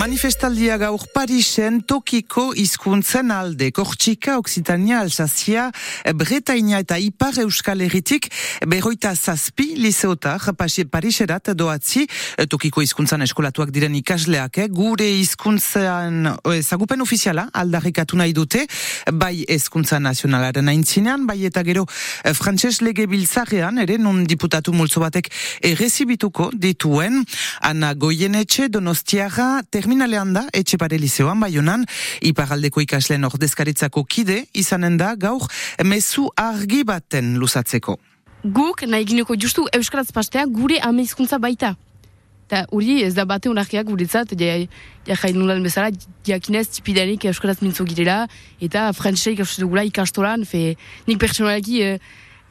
Manifestaldia gaur Parisen tokiko hizkuntzen alde. Kortxika, Oksitania, Alsazia, Bretaina eta Ipar Euskal Herritik berroita zazpi liseotar Pariserat doatzi tokiko hizkuntzan eskolatuak diren ikasleak gure hizkuntzan ezagupen ofiziala aldarrikatu nahi dute bai hezkuntza nazionalaren aintzinean, bai eta gero frantses lege biltzarean ere nun diputatu multzo batek errezibituko dituen Ana Goyenetxe Donostiaga terminalean da, etxe pare liseoan baionan, iparaldeko ikasleen ordezkaritzako kide, izanen da gaur mezu argi baten luzatzeko. Guk, nahi gineko justu Euskaraz pastea gure ameizkuntza baita. Eta hori ez da bate unakiak guretzat, ja, ja jain nulan bezala, diakinez tipidanik Euskaraz mintzo girela, eta frantzisea ikastugula ikastolan, fe nik pertsonalaki eh,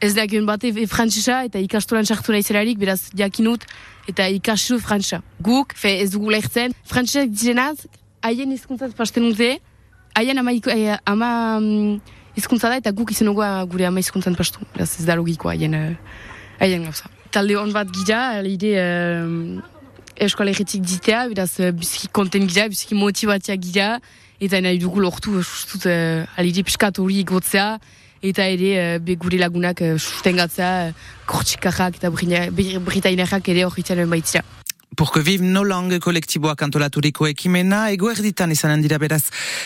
ez da gen bate e, frantzisa, eta ikastolan sartu nahi beraz diakinut, eta ikasu frantza. Guk, fe ez dugu lehtzen, frantzak dizenaz, haien izkuntzat pasten dute, haien ama, eh, ama um, izkuntza da, eta guk izenugu gure ama izkuntzan pastu. Beraz ez da logiko haien, uh, haien gauza. Talde hon bat gira, ide uh, eskola erretik ditea, beraz uh, biziki konten gira, biziki motibatia gira, eta nahi dugu lortu, justut, uh, alide piskat hori gotzea, eta ere be gure lagunak uh, sustengatzea, uh, kortxikajak eta britainerrak ere hori txalen baitzea. Porko viv no langue kolektiboak antolaturiko ekimena, ego erditan izanen dira beraz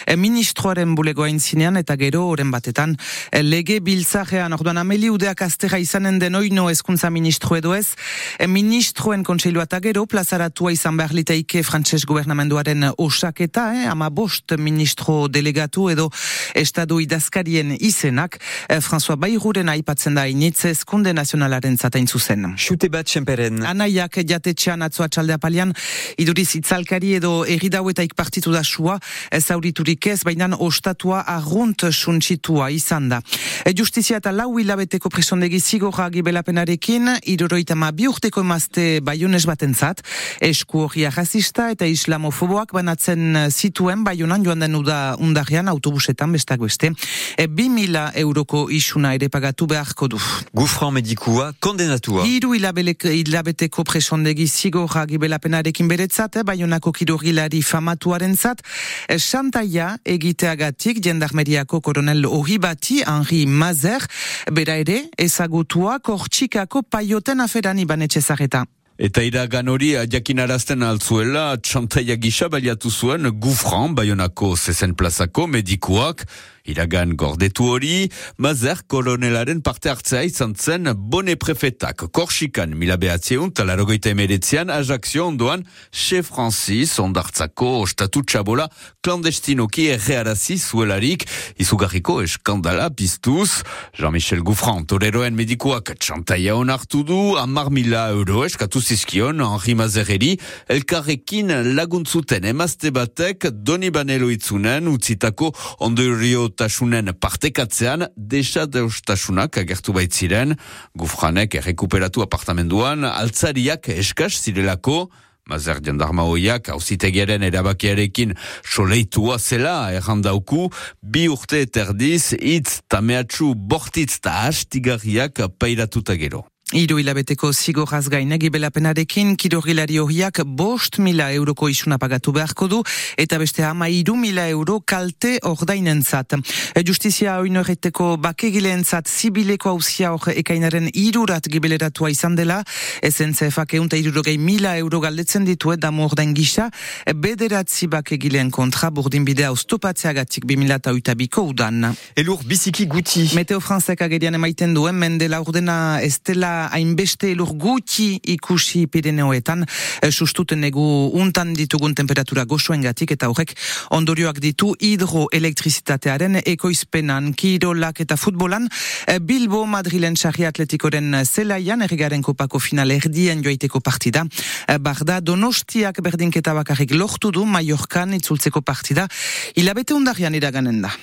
e, ministroaren bulegoa intzinean eta gero oren batetan e, lege biltzarean orduan ameli udeak aztera izanen den oino eskuntza ministro edo ez e, ministroen kontseilua eta gero plazaratua izan behar liteike frantses gobernamenduaren osaketa, eh, ama bost ministro delegatu edo estadu idazkarien izenak e, François Bayruren aipatzen da initze eskunde nazionalaren zatain zuzen. Xute bat txemperen. Anaiak jatetxean atzoa txaldea palian, iduriz itzalkari edo egidauetaik partitu da sua, ez auriturik ez, baina ostatua arrunt suntxitua izan da. E, justizia eta lau hilabeteko presondegi zigorra gibelapenarekin, idoroita ma biurteko emazte baionez batentzat, esku hori arrazista eta islamofoboak banatzen zituen baionan joan den uda undarian autobusetan bestak beste. E, bi mila euroko isuna ere pagatu beharko du. Gufran medikua kondenatua. Hiru hilabeteko presondegi zigorra gibelapenarekin beretzat, eh, baionako kirurgilari famatuaren zat, eh, Xantaia egiteagatik jendarmeriako koronel hori bati, Henri Mazer, bera ere, ezagutua kortxikako paioten aferan iban etxezareta. Eta iragan hori jakinarazten altzuela, txantaia gisa baliatu zuen gufran, baionako zezen plazako medikuak, Iragan gordetu hori, mazer kolonelaren parte hartzea izan zen bone prefetak. Korsikan mila behatzeun talarogeita emeretzean ajakzio ondoan Che Francis ondartzako ostatu txabola klandestinoki errearazi zuelarik izugarriko eskandala piztuz. Jean-Michel Gouffran toreroen medikoak txantaia onartu du amar mila euro eskatu zizkion Henri Mazereri elkarrekin laguntzuten emazte batek doni banelo itzunen utzitako ondorio tasunen partekatzean desadostasunak agertu baitziren, gufranek errekuperatu apartamenduan, altzariak eskas zirelako, Mazer jandarma hoiak hausitegiaren erabakiarekin soleitua zela errandauku, bi urte eterdiz, itz tameatxu bortitz ta hastigarriak pairatuta gero. Iru hilabeteko zigoraz gaine gibelapenarekin kirogilari horiak bost mila euroko isuna pagatu beharko du eta beste ama iru mila euro kalte ordainen zat. E, justizia oino erreteko bakegileen zat zibileko hausia hor ekainaren irurat gibeleratua izan dela ezen zefak eunta irurogei mila euro galdetzen ditu damo ordain gisa bederatzi bakegileen kontra burdin bidea ustopatzeagatik bimila eta uitabiko udan. Elur biziki guti. Meteo Franzek agerian emaiten duen mendela urdena estela hainbeste elur gutxi ikusi Pirineoetan, e, sustuten egu untan ditugun temperatura gozoengatik eta horrek ondorioak ditu hidroelektrizitatearen ekoizpenan, kirolak eta futbolan, e, Bilbo Madrilen sarri atletikoren zelaian, erregaren kopako final erdien joaiteko partida, e, barda donostiak berdinketa bakarrik lortu du Mallorcan itzultzeko partida, hilabete undarian iraganen da.